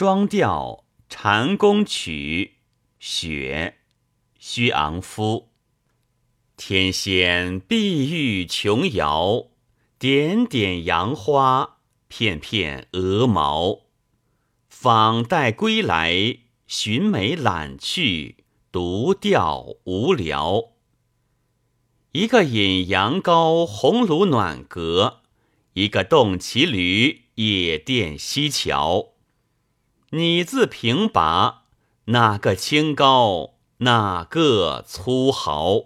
双调蟾宫曲，雪，虚昂夫。天仙碧玉琼瑶，点点杨花，片片鹅毛。访戴归来，寻梅懒去，独钓无聊。一个引羊羔，红炉暖阁；一个动骑驴，野店西桥。你自评拔，哪个清高，哪个粗豪？